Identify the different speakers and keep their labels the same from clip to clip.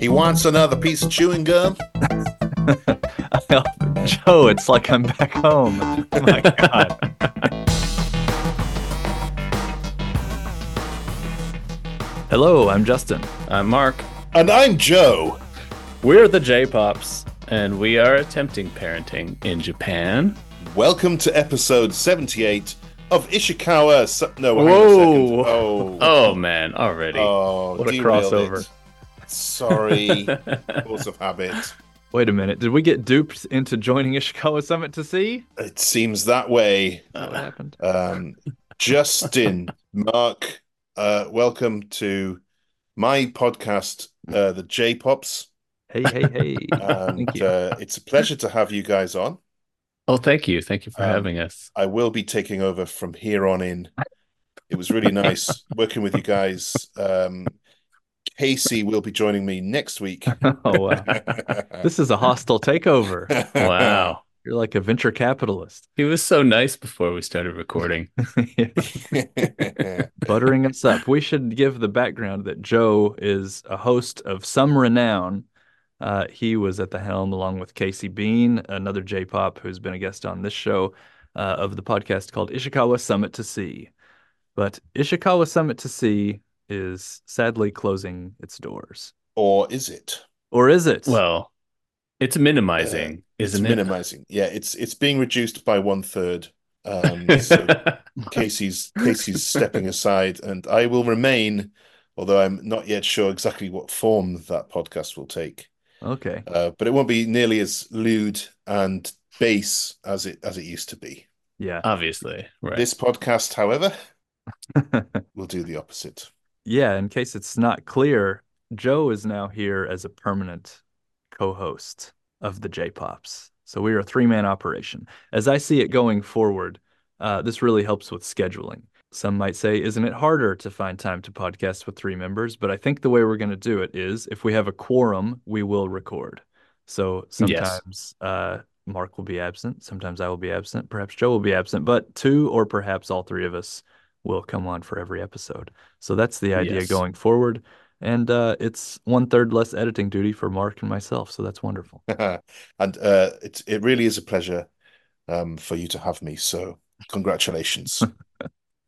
Speaker 1: He wants another piece of chewing gum.
Speaker 2: Joe, it's like I'm back home. Oh my god. Hello, I'm Justin.
Speaker 3: I'm Mark.
Speaker 1: And I'm Joe.
Speaker 3: We're the J Pops, and we are attempting parenting in Japan.
Speaker 1: Welcome to episode 78 of Ishikawa. Su- no, hang on a
Speaker 2: Whoa.
Speaker 1: second. Oh,
Speaker 3: Oh man, already.
Speaker 1: oh,
Speaker 3: what a crossover.
Speaker 1: it. Sorry, force of habit.
Speaker 2: Wait a minute. Did we get duped into joining Ishikawa Summit to see?
Speaker 1: It seems that way.
Speaker 2: What happened?
Speaker 1: Um, Justin, Mark, uh, welcome to my podcast, uh, the J Pops.
Speaker 2: Hey, hey, hey.
Speaker 1: And
Speaker 2: Thank you.
Speaker 1: uh, it's a pleasure to have you guys on.
Speaker 3: oh, thank you. Thank you for
Speaker 1: Um,
Speaker 3: having us.
Speaker 1: I will be taking over from here on in. It was really nice working with you guys. Um, Casey will be joining me next week.
Speaker 2: oh, wow. This is a hostile takeover.
Speaker 3: Wow.
Speaker 2: You're like a venture capitalist.
Speaker 3: He was so nice before we started recording.
Speaker 2: buttering us up. We should give the background that Joe is a host of some renown. Uh, he was at the helm along with Casey Bean, another J-pop who's been a guest on this show uh, of the podcast called Ishikawa Summit to See. But Ishikawa Summit to See is sadly closing its doors.
Speaker 1: or is it?
Speaker 2: Or is it?
Speaker 3: Well, it's minimizing,
Speaker 1: It's
Speaker 3: isn't it
Speaker 1: minimizing. Yeah, it's it's being reduced by one third. Um, so? Casey's Casey's stepping aside, and I will remain, although I'm not yet sure exactly what form that podcast will take.
Speaker 2: okay.
Speaker 1: Uh, but it won't be nearly as lewd and base as it as it used to be.
Speaker 2: Yeah.
Speaker 3: Obviously, right.
Speaker 1: This podcast, however, will do the opposite.
Speaker 2: Yeah, in case it's not clear, Joe is now here as a permanent co-host of the J-Pops. So we are a three-man operation. As I see it going forward, uh, this really helps with scheduling. Some might say, isn't it harder to find time to podcast with three members? But I think the way we're going to do it is if we have a quorum, we will record. So sometimes uh, Mark will be absent, sometimes I will be absent, perhaps Joe will be absent, but two or perhaps all three of us will come on for every episode. So that's the idea
Speaker 3: Yes.
Speaker 2: going forward. And uh, it's one third less editing duty for Mark and myself. So that's wonderful.
Speaker 1: and uh, it it really is a pleasure um, for you to have me. So congratulations.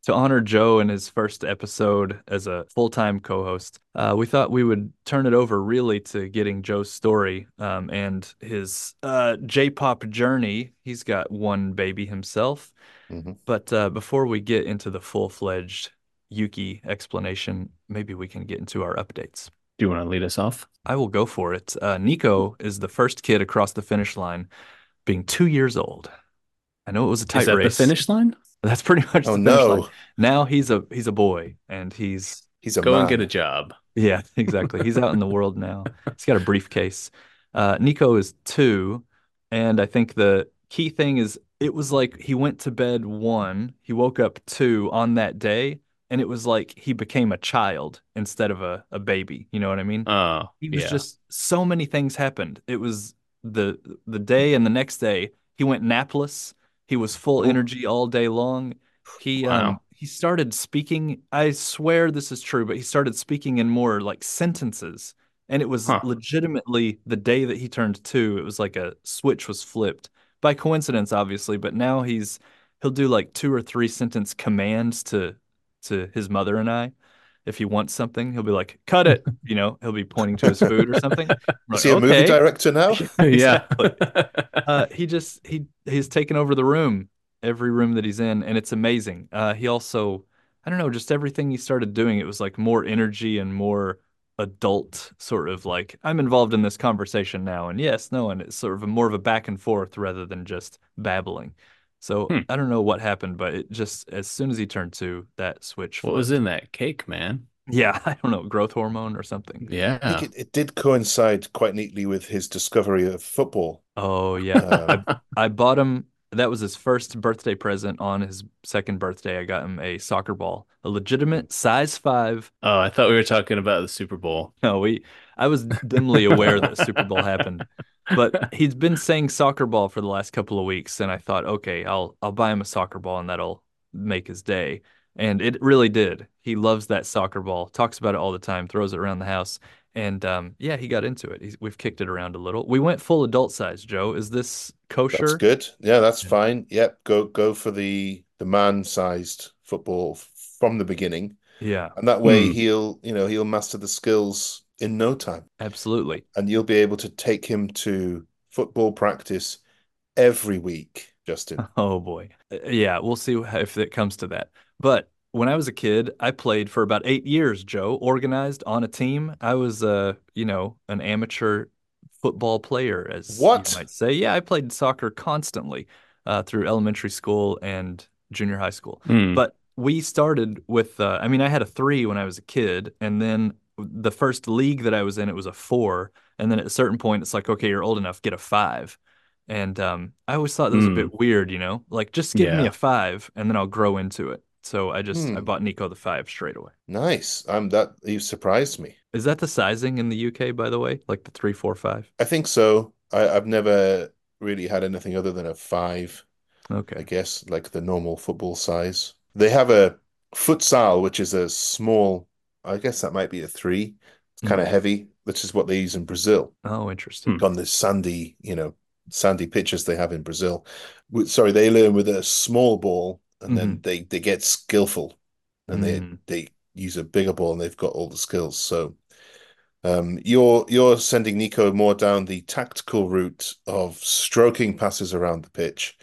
Speaker 2: To honor Joe in his first episode as a full time co host, uh, we thought we would turn it over really to getting Joe's story um, and his uh, J pop journey. He's got one baby himself.
Speaker 1: Mhm.
Speaker 2: But uh, before we get into the full fledged Yuki explanation, maybe we can get into our updates.
Speaker 3: Do you want to lead us off?
Speaker 2: I will go for it. Uh, Nico is the first kid across the finish line, being two years old. I know it was a tight
Speaker 3: Is that
Speaker 2: race.
Speaker 3: the finish line?
Speaker 2: That's pretty much
Speaker 1: Oh
Speaker 2: the finish line.
Speaker 1: no,
Speaker 2: Now he's a he's a boy, and he's
Speaker 1: he's a
Speaker 3: Go
Speaker 1: man.
Speaker 3: and get a job.
Speaker 2: yeah, exactly. He's out in the world now. He's got a briefcase. Uh, Nico is two, and I think the key thing is it was like he went to bed one, he woke up two on that day, and it was like he became a child instead of a, a baby. You know what I mean?
Speaker 3: Oh,
Speaker 2: He was
Speaker 3: yeah.
Speaker 2: just so many things happened. It was the the day and the next day he went napless. He was full
Speaker 1: Ooh.
Speaker 2: energy all day long. He um he started speaking. I swear this is true, but he started speaking in more like sentences. And it was
Speaker 3: Huh.
Speaker 2: legitimately the day that he turned two. It was like a switch was flipped by coincidence, obviously. But now he's he'll do like two or three sentence commands to to his mother and I. If he wants something, he'll be like, "Cut it," you know. He'll be pointing to his food or something. I'm
Speaker 1: Is he a movie director now?
Speaker 3: yeah.
Speaker 2: uh, he just he he's taken over the room, every room that he's in, and it's amazing. Uh, he also, I don't know, just everything he started doing, it was like more energy and more adult sort of like I'm involved in this conversation now, and yes, no, and it's sort of a, more of a back and forth rather than just babbling. So
Speaker 3: Hmm.
Speaker 2: I don't know what happened, but it just as soon as he turned two, that switch.
Speaker 3: what was in that cake, man?
Speaker 2: Yeah, I don't know, growth hormone or something.
Speaker 1: I
Speaker 3: Yeah.
Speaker 1: think it, it did coincide quite neatly with his discovery of football.
Speaker 2: Oh yeah,
Speaker 1: Um,
Speaker 2: I bought him. That was his first birthday present. On his second birthday, I got him a soccer ball, a legitimate size five.
Speaker 3: Oh, I thought we were talking about the Super Bowl.
Speaker 2: No, we. I was dimly aware that the Super Bowl happened, but he's been saying soccer ball for the last couple of weeks, and I thought, okay, I'll I'll buy him a soccer ball, and that'll make his day. And it really did. He loves that soccer ball, talks about it all the time, throws it around the house. And um, yeah, he got into it. He's, we've kicked it around a little. We went full adult size, Joe. Is this kosher?
Speaker 1: That's good. Yeah, that's
Speaker 2: Yeah.
Speaker 1: fine. Yep, go go for the the man-sized football from the beginning,
Speaker 2: Yeah,
Speaker 1: and that way
Speaker 3: Hmm.
Speaker 1: he'll you know he'll master the skills in no time,
Speaker 2: absolutely.
Speaker 1: and you'll be able to take him to football practice every week, Justin.
Speaker 2: Oh boy. Uh, Yeah, we'll see if it comes to that. But when I was a kid, I played for about eight years, Joe, organized on a team. I was, uh, you know, an amateur football player, as
Speaker 1: What?
Speaker 2: you might say. Yeah, I played soccer constantly uh, through elementary school and junior high school.
Speaker 3: Hmm.
Speaker 2: But we started with, uh, I mean, I had a three when I was a kid, and then the first league that I was in, it was a four, and then at a certain point, it's like, okay, you're old enough, get a five. And um, I always thought that was a
Speaker 3: Hmm.
Speaker 2: bit weird, you know, like just give me a five, and then I'll grow into it. So I just I
Speaker 1: Hmm.
Speaker 2: bought Nico the five straight away.
Speaker 1: Nice. I'm that you surprised me.
Speaker 2: Is that the sizing in the UK, by the way? Like the three, four, five?
Speaker 1: I think so. I, I've never really had anything other than a five,
Speaker 2: Okay.
Speaker 1: I guess, like the normal football size. They have a futsal, which is a small, I guess that might be a three. It's kind of
Speaker 2: Mhm.
Speaker 1: heavy, which is what they use in Brazil
Speaker 2: Oh, interesting.
Speaker 1: on the sandy, you know, sandy pitches they have in Brazil. Sorry, they learn with a small ball and then they they get skillful and they
Speaker 2: Mm.
Speaker 1: they use a bigger ball and they've got all the skills. So um, you're you're sending Nico more down the tactical route of stroking passes around the pitch,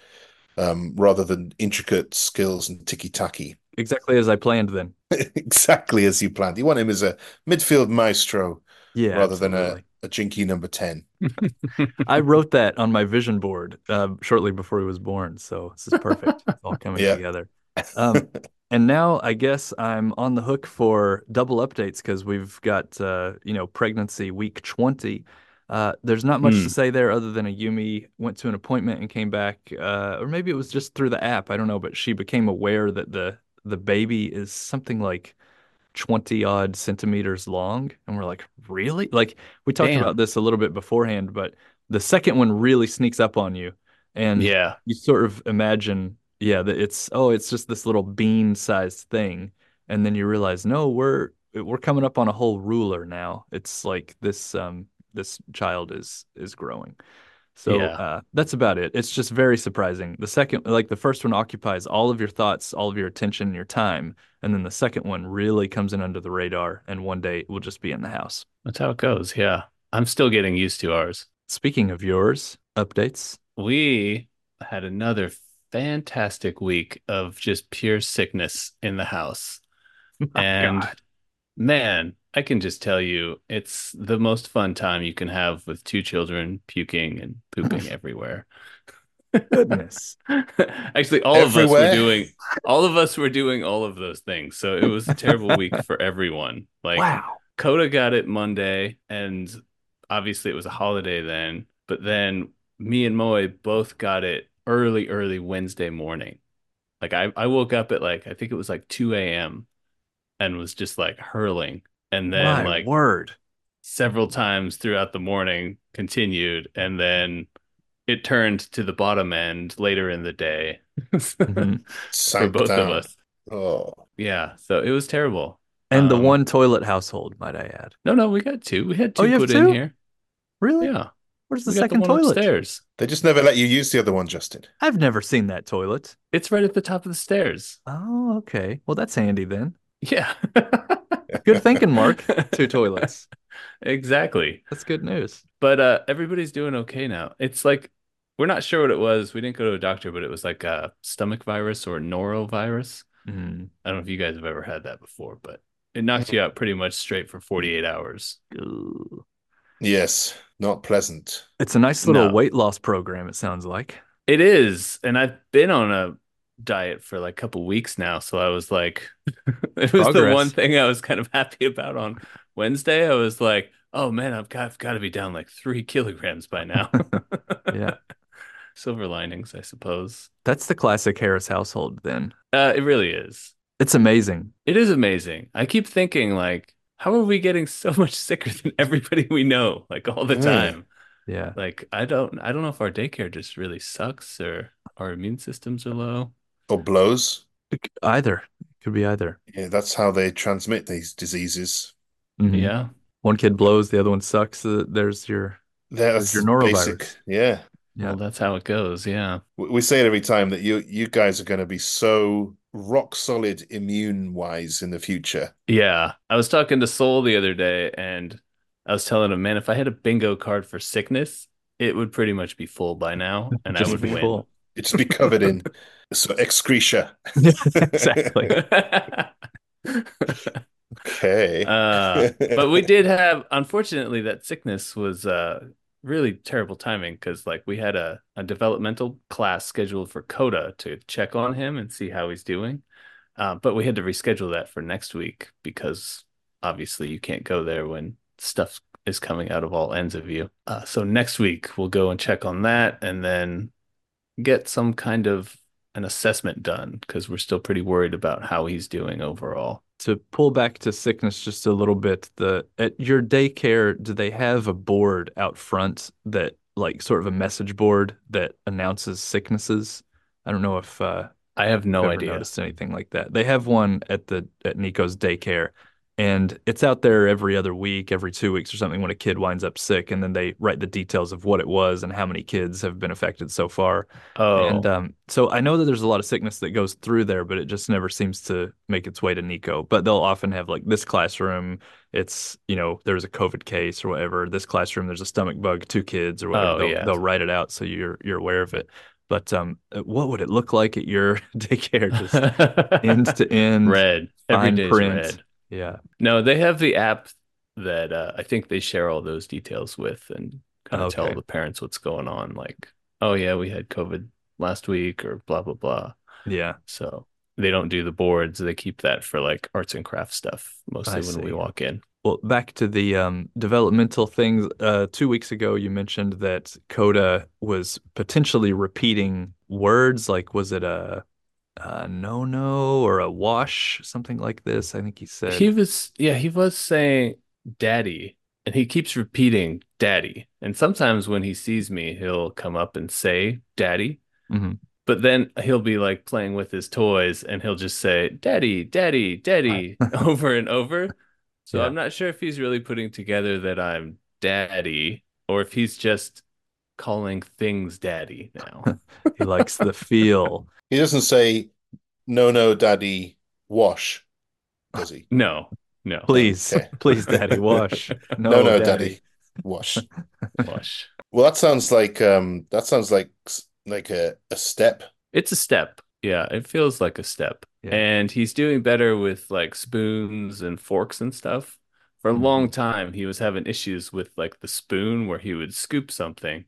Speaker 1: um, rather than intricate skills and tiki-taka.
Speaker 2: Exactly as I planned then.
Speaker 1: Exactly as you planned. You want him as a midfield maestro
Speaker 2: Yeah,
Speaker 1: rather than a, jinky number 10.
Speaker 2: I wrote that on my vision board uh, shortly before he was born. So this is perfect. It's all coming
Speaker 1: Yeah.
Speaker 2: together. Um, and now I guess I'm on the hook for double updates because we've got, uh, you know, pregnancy week 20. Uh, there's not much
Speaker 3: Hmm.
Speaker 2: to say there other than Ayumi went to an appointment and came back, uh, or maybe it was just through the app. I don't know, but she became aware that the the baby is something like 20 odd centimeters long. And we're like, really? Like we talked
Speaker 3: Damn.
Speaker 2: about this a little bit beforehand, but the second one really sneaks up on you. And
Speaker 3: yeah.
Speaker 2: you sort of imagine, yeah, that it's oh, it's just this little bean-sized thing, and then you realize, no, we're we're coming up on a whole ruler now. It's like this um this child is is growing. So
Speaker 3: Yeah.
Speaker 2: uh, that's about it. It's just very surprising. The second, like the first one, occupies all of your thoughts, all of your attention, your time, and then the second one really comes in under the radar, and one day it will just be in the house.
Speaker 3: That's how it goes. Yeah. I'm still getting used to ours.
Speaker 2: Speaking of yours, updates.
Speaker 3: We had another fantastic week of just pure sickness in the house. And
Speaker 2: God.
Speaker 3: Man, I can just tell you, it's the most fun time you can have with two children puking and pooping everywhere.
Speaker 2: Goodness.
Speaker 3: Actually, all of us were doing all of us were doing all of those things. So it was a terrible week for everyone. Like
Speaker 2: wow.
Speaker 3: Coda got it Monday, and obviously it was a holiday then. But then me and Moy both got it early, early Wednesday morning. Like I, I woke up at like I think it was like 2 a.m. and was just like hurling. And then
Speaker 2: My
Speaker 3: like
Speaker 2: word.
Speaker 3: several times throughout the morning continued, and then it turned to the bottom end later in the day
Speaker 2: Mhm.
Speaker 3: for both
Speaker 1: down.
Speaker 3: of us.
Speaker 1: Oh,
Speaker 3: Yeah, so it was terrible.
Speaker 2: And the
Speaker 3: Um,
Speaker 2: one toilet household, might I add.
Speaker 3: No, no, we got two. We had
Speaker 2: Oh,
Speaker 3: two
Speaker 2: you have
Speaker 3: put in here.
Speaker 2: Really?
Speaker 3: Yeah,
Speaker 2: Where's the
Speaker 3: we got
Speaker 2: second
Speaker 3: the one
Speaker 2: toilet?
Speaker 3: upstairs.
Speaker 1: they just never let you use the other one, Justin.
Speaker 2: I've never seen that toilet.
Speaker 3: It's right at the top of the stairs.
Speaker 2: Oh, okay. Well, that's handy then.
Speaker 3: Yeah.
Speaker 2: Good thinking, Mark. Two toilets.
Speaker 3: Exactly.
Speaker 2: That's good news.
Speaker 3: But uh everybody's doing okay now. It's like we're not sure what it was. We didn't go to a doctor, but it was like a stomach virus or norovirus.
Speaker 2: Mm.
Speaker 3: I don't know if you guys have ever had that before, but it knocked you out pretty much straight for 48 hours.
Speaker 2: Ooh.
Speaker 1: Yes, not pleasant.
Speaker 2: It's a nice little
Speaker 3: No.
Speaker 2: weight loss program, it sounds like.
Speaker 3: It is, and I've been on a diet for like a couple weeks now, so I was like, it was the one thing I was kind of happy about on Wednesday. I was like, oh man, I've got I've got to be down like three kilograms by now.
Speaker 2: Yeah.
Speaker 3: Silver linings, I suppose.
Speaker 2: That's the classic Harris household then.
Speaker 3: Uh, it really is.
Speaker 2: It's amazing.
Speaker 3: It is amazing. I keep thinking like, how are we getting so much sicker than everybody we know, like all the
Speaker 1: Mm.
Speaker 3: time?
Speaker 2: Yeah.
Speaker 3: Like, I don't, I don't know if our daycare just really sucks or our immune systems are low.
Speaker 1: Or blows.
Speaker 2: Either Could be either.
Speaker 1: Yeah, that's how they transmit these diseases.
Speaker 2: Mhm.
Speaker 3: Yeah.
Speaker 2: One kid blows, the other one sucks. Uh, there's your
Speaker 1: That's
Speaker 2: your norovirus.
Speaker 1: basic. Yeah.
Speaker 2: Yeah.
Speaker 3: Well, that's how it goes. Yeah.
Speaker 1: We we say it every time that you you guys are going to be so rock solid immune wise in the future.
Speaker 3: Yeah. I was talking to Soul the other day and I was telling him, man, if I had a bingo card for sickness, it would pretty much be full by now and I would
Speaker 2: be
Speaker 3: win.
Speaker 2: full.
Speaker 1: It's to be covered in so excretia.
Speaker 2: exactly.
Speaker 1: Okay.
Speaker 3: uh, but we did have, unfortunately, that sickness was uh, really terrible timing because, like, we had a, a developmental class scheduled for Coda to check on him and see how he's doing. Uh, but we had to reschedule that for next week because obviously you can't go there when stuff is coming out of all ends of you. Uh, so next week we'll go and check on that and then get some kind of an assessment done because we're still pretty worried about how he's doing overall.
Speaker 2: to pull back to sickness just a little bit, the at your daycare, do they have a board out front that like sort of a message board that announces sicknesses? I don't know if uh
Speaker 3: I have no idea.
Speaker 2: noticed anything like that. They have one at the at Nico's daycare, and it's out there every other week, every two weeks or something when a kid winds up sick, and then they write the details of what it was and how many kids have been affected so far.
Speaker 3: Oh,
Speaker 2: And um, so I know that there's a lot of sickness that goes through there, but it just never seems to make its way to Nico. But they'll often have like this classroom, it's, you know, there's a COVID case or whatever. This classroom, there's a stomach bug, two kids or whatever.
Speaker 3: Oh,
Speaker 2: they'll,
Speaker 3: yeah.
Speaker 2: they'll write it out so you're you're aware of it. But um, what would it look like at your daycare? Just end to end,
Speaker 3: red. Every
Speaker 2: fine
Speaker 3: day's
Speaker 2: print.
Speaker 3: red.
Speaker 2: Yeah.
Speaker 3: No, they have the app that uh, I think they share all those details with and kind of tell the parents what's going on. Like, oh yeah, we had COVID last week or blah blah blah.
Speaker 2: Yeah.
Speaker 3: So they don't do the boards. They keep that for like arts and crafts stuff mostly
Speaker 2: I
Speaker 3: when we walk in.
Speaker 2: Well, back to the um, developmental things. Uh, two weeks ago, you mentioned that Coda was potentially repeating words. Like, was it a, a no no or a wash, something like this? I think he said.
Speaker 3: He was, yeah, he was saying daddy, and he keeps repeating daddy. And sometimes when he sees me, he'll come up and say daddy,
Speaker 2: Mhm.
Speaker 3: but then he'll be like playing with his toys and he'll just say daddy, daddy, daddy over and over. So
Speaker 2: Yeah.
Speaker 3: I'm not sure if he's really putting together that I'm daddy or if he's just calling things daddy now.
Speaker 2: He likes the feel.
Speaker 1: He doesn't say no no daddy wash, does he?
Speaker 3: No, no.
Speaker 2: Please,
Speaker 1: Okay.
Speaker 2: please, Daddy, wash. No,
Speaker 1: No no,
Speaker 2: Daddy.
Speaker 1: daddy wash.
Speaker 3: Wash.
Speaker 1: Well, that sounds like um that sounds like like a, a step.
Speaker 3: It's a step. Yeah, it feels like a step.
Speaker 2: Yeah.
Speaker 3: And he's doing better with like spoons and forks and stuff. For a
Speaker 2: Mhm.
Speaker 3: long time, he was having issues with like the spoon where he would scoop something.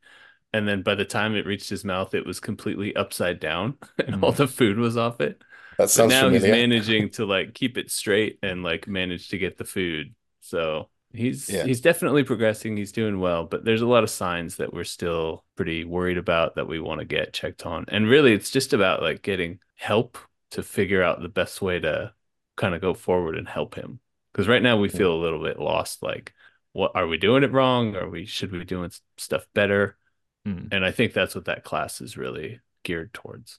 Speaker 3: And then by the time it reached his mouth, it was completely upside down and all
Speaker 2: Mhm.
Speaker 3: the food was off it.
Speaker 1: That
Speaker 3: But
Speaker 1: sounds
Speaker 3: now he's managing to like keep it straight and like manage to get the food. So he's
Speaker 1: Yeah.
Speaker 3: he's definitely progressing. He's doing well, but there's a lot of signs that we're still pretty worried about that we want to get checked on. And really, it's just about like getting help to figure out the best way to kind of go forward and help him. Because right now we feel a little bit lost. Like, what are we doing it wrong? Are we should we be doing stuff better?
Speaker 2: Mm.
Speaker 3: And I think that's what that class is really geared towards.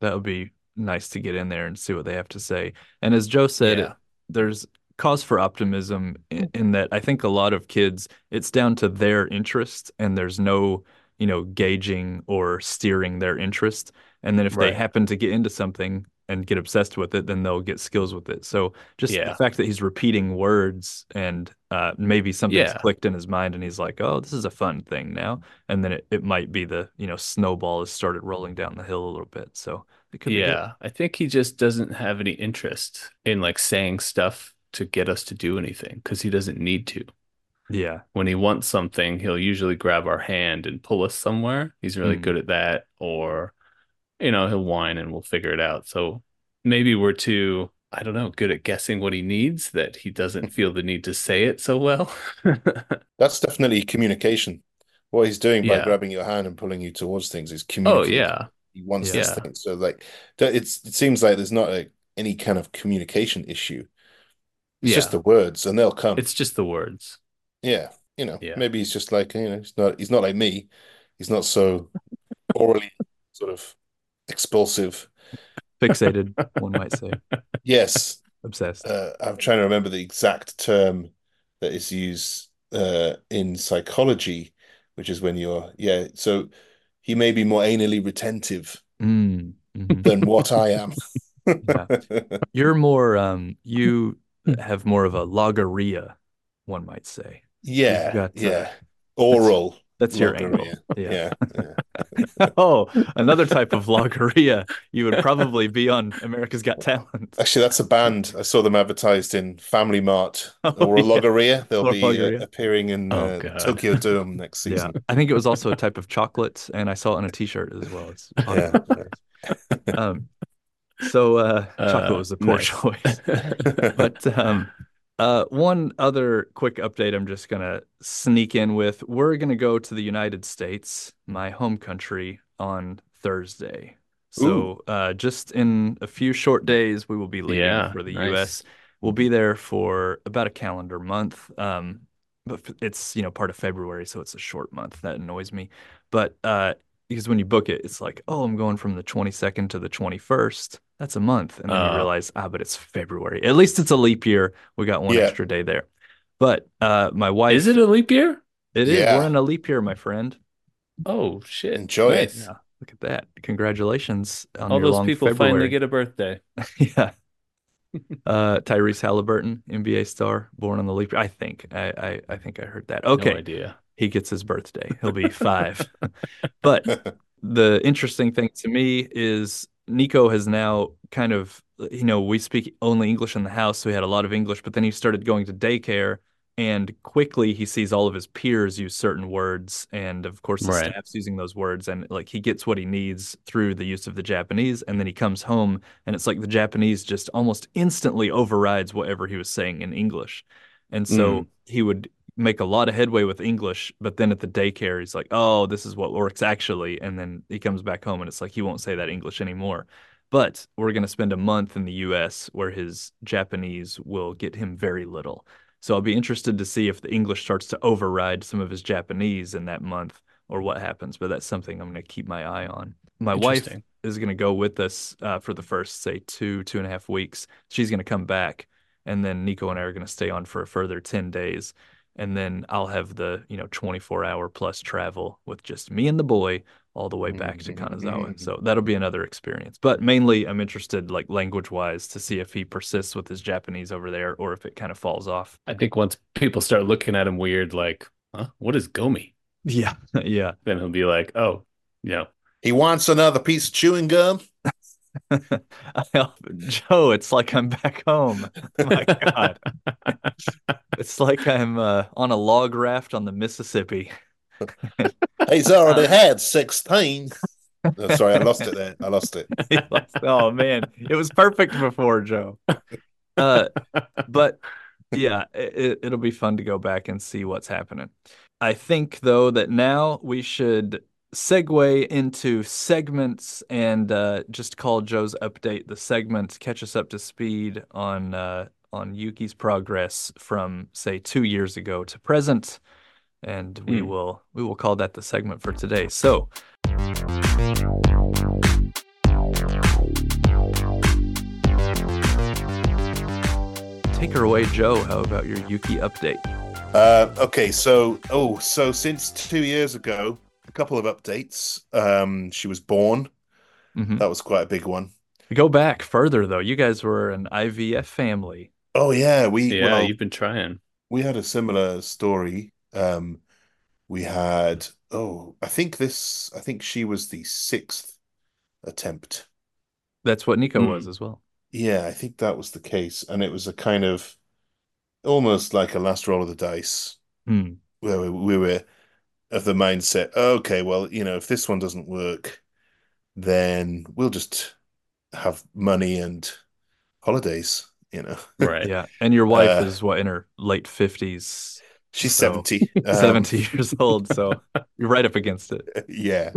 Speaker 2: That would be nice to get in there and see what they have to say. And as Joe said,
Speaker 3: Yeah.
Speaker 2: there's cause for optimism in, in that I think a lot of kids, it's down to their interest and there's no, you know, gauging or steering their interest. And then if they happen to get into something and get obsessed with it, then they'll get skills with it. So just the fact that he's repeating words and uh, maybe something's
Speaker 3: Yeah.
Speaker 2: clicked in his mind and he's like, oh, this is a fun thing now. And then it, it might be the, you know, snowball has started rolling down the hill a little bit. So it could be.
Speaker 3: Yeah, I think he just doesn't have any interest in like saying stuff to get us to do anything because he doesn't need to.
Speaker 2: Yeah.
Speaker 3: When he wants something, he'll usually grab our hand and pull us somewhere. He's really
Speaker 2: Mm.
Speaker 3: good at that. Or, you know, he'll whine and we'll figure it out. So maybe we're too, I don't know, good at guessing what he needs that he doesn't feel the need to say it so well.
Speaker 1: That's definitely communication. What he's doing by
Speaker 3: Yeah.
Speaker 1: grabbing your hand and pulling you towards things is
Speaker 3: communication.
Speaker 1: oh,
Speaker 3: yeah.
Speaker 1: He wants
Speaker 2: Yeah.
Speaker 1: this thing. So like it's it seems like there's not a, any kind of communication issue. It's just the words and they'll come.
Speaker 3: It's just the words.
Speaker 1: Yeah, you know,
Speaker 3: Yeah.
Speaker 1: maybe he's just like, you know, he's not he's not like me. He's not so orally sort of expulsive.
Speaker 2: Fixated, one might say.
Speaker 1: Yes,
Speaker 2: Obsessed.
Speaker 1: uh, I'm trying to remember the exact term that is used uh, in psychology, which is when you're, yeah. So he may be more anally retentive
Speaker 2: Mm, mhm.
Speaker 1: than what I am.
Speaker 2: You're more um you have more of a logorrhea, one might say.
Speaker 1: Yeah,
Speaker 2: got, uh,
Speaker 1: yeah. Oral.
Speaker 2: That's your angle. Yeah.
Speaker 1: Yeah, yeah.
Speaker 2: oh, another type of logorrhea. You would probably be on America's Got Talent.
Speaker 1: Actually, that's a band. I saw them advertised in Family Mart.
Speaker 2: Oh,
Speaker 1: Oral
Speaker 2: yeah.
Speaker 1: Logorrhea. They'll
Speaker 2: Oral
Speaker 1: be uh, appearing in
Speaker 3: Oh,
Speaker 1: uh, Tokyo Dome next season. Yeah.
Speaker 2: I think it was also a type of chocolate, and I saw it on a t-shirt as well. It's
Speaker 1: Yeah.
Speaker 2: um so uh chocolate
Speaker 3: Uh,
Speaker 2: was a poor
Speaker 3: nice.
Speaker 2: choice. But um, uh, one other quick update I'm just gonna sneak in with. We're gonna go to the United States, my home country, on Thursday. So uh, just in a few short days, we will be leaving
Speaker 3: Yeah,
Speaker 2: for the
Speaker 3: nice.
Speaker 2: U.S. We'll be there for about a calendar month. Um, but it's you know part of February, so it's a short month. That annoys me. But uh, because when you book it, it's like, oh, I'm going from the 22nd to the 21st. That's a month, and then you
Speaker 3: Oh.
Speaker 2: realize, ah, but it's February. At least it's a leap year. We got one
Speaker 1: Yeah.
Speaker 2: extra day there. But uh, my wife,
Speaker 3: Is it a leap year?
Speaker 2: It is.
Speaker 1: Yeah.
Speaker 2: We're in a leap year, my friend.
Speaker 3: Oh shit!
Speaker 1: Enjoy it.
Speaker 2: Yeah. Look at that. Congratulations on
Speaker 3: All
Speaker 2: your
Speaker 3: those
Speaker 2: long
Speaker 3: people
Speaker 2: February.
Speaker 3: finally get a birthday.
Speaker 2: yeah. Uh, Tyrese Haliburton, NBA star, born on the leap. year. I think. I, I I think I heard that. Okay,
Speaker 3: No idea.
Speaker 2: he gets his birthday. He'll be five. but the interesting thing to me is Nico has now kind of, you know, we speak only English in the house, so he had a lot of English, but then he started going to daycare and quickly he sees all of his peers use certain words and of course the
Speaker 3: Right.
Speaker 2: staff's using those words and like he gets what he needs through the use of the Japanese and then he comes home and it's like the Japanese just almost instantly overrides whatever he was saying in English. And so mm. he would make a lot of headway with English, but then at the daycare, he's like, oh, this is what works actually. And then he comes back home and it's like he won't say that English anymore. But we're going to spend a month in the US where his Japanese will get him very little. So I'll be interested to see if the English starts to override some of his Japanese in that month or what happens. But that's something I'm going to keep my eye on. My wife is going to go with us uh, for the first, say, two, two and a half weeks. She's going to come back. And then Nico and I are going to stay on for a further 10 days. And then I'll have the, you know, 24 hour plus travel with just me and the boy all the way back to Kanazawa. Mm-hmm. So that'll be another experience. But mainly I'm interested, like language wise, to see if he persists with his Japanese over there or if it kind of falls off.
Speaker 3: I think once people start looking at him weird, like, huh, what is Gomi?
Speaker 2: Yeah. yeah.
Speaker 3: Then he'll be like, oh, you know,
Speaker 1: He wants another piece of chewing gum.
Speaker 2: Joe, it's like I'm back home. My God. It's like I'm uh, on a log raft on the Mississippi.
Speaker 1: He's already had 16. Oh, sorry, I lost it there. I lost it.
Speaker 2: oh man, it was perfect before Joe. Uh, but yeah, it, it'll be fun to go back and see what's happening. I think though that now we should segue into segments and uh, just call Joe's update the segment, catch us up to speed on uh, on Yuki's progress from say two years ago to present, and we
Speaker 3: Hmm.
Speaker 2: will we will call that the segment for today. So. Take her away, Joe. How about your Yuki update?
Speaker 1: Uh, okay, so oh, so since two years ago, a couple of updates. Um, she was born.
Speaker 2: Mhm.
Speaker 1: That was quite a big one.
Speaker 2: Go back further though. You guys were an IVF family.
Speaker 1: Oh yeah, we
Speaker 3: yeah,
Speaker 1: well,
Speaker 3: you've been trying.
Speaker 1: we had a similar story. Um, we had oh, I think this, I think she was the sixth attempt.
Speaker 2: That's what Nico
Speaker 3: Hmm.
Speaker 2: was as well.
Speaker 1: Yeah, I think that was the case, and it was a kind of almost like a last roll of the dice.
Speaker 2: Hmm.
Speaker 1: where we, we were of the mindset, okay, well, you know, if this one doesn't work, then we'll just have money and holidays, you know.
Speaker 3: Right.
Speaker 2: Yeah. And your wife
Speaker 1: Uh,
Speaker 2: is what in her late fifties,
Speaker 1: She's
Speaker 2: So,
Speaker 1: 70. Um,
Speaker 2: 70 years old. So you're right up against it.
Speaker 1: Yeah.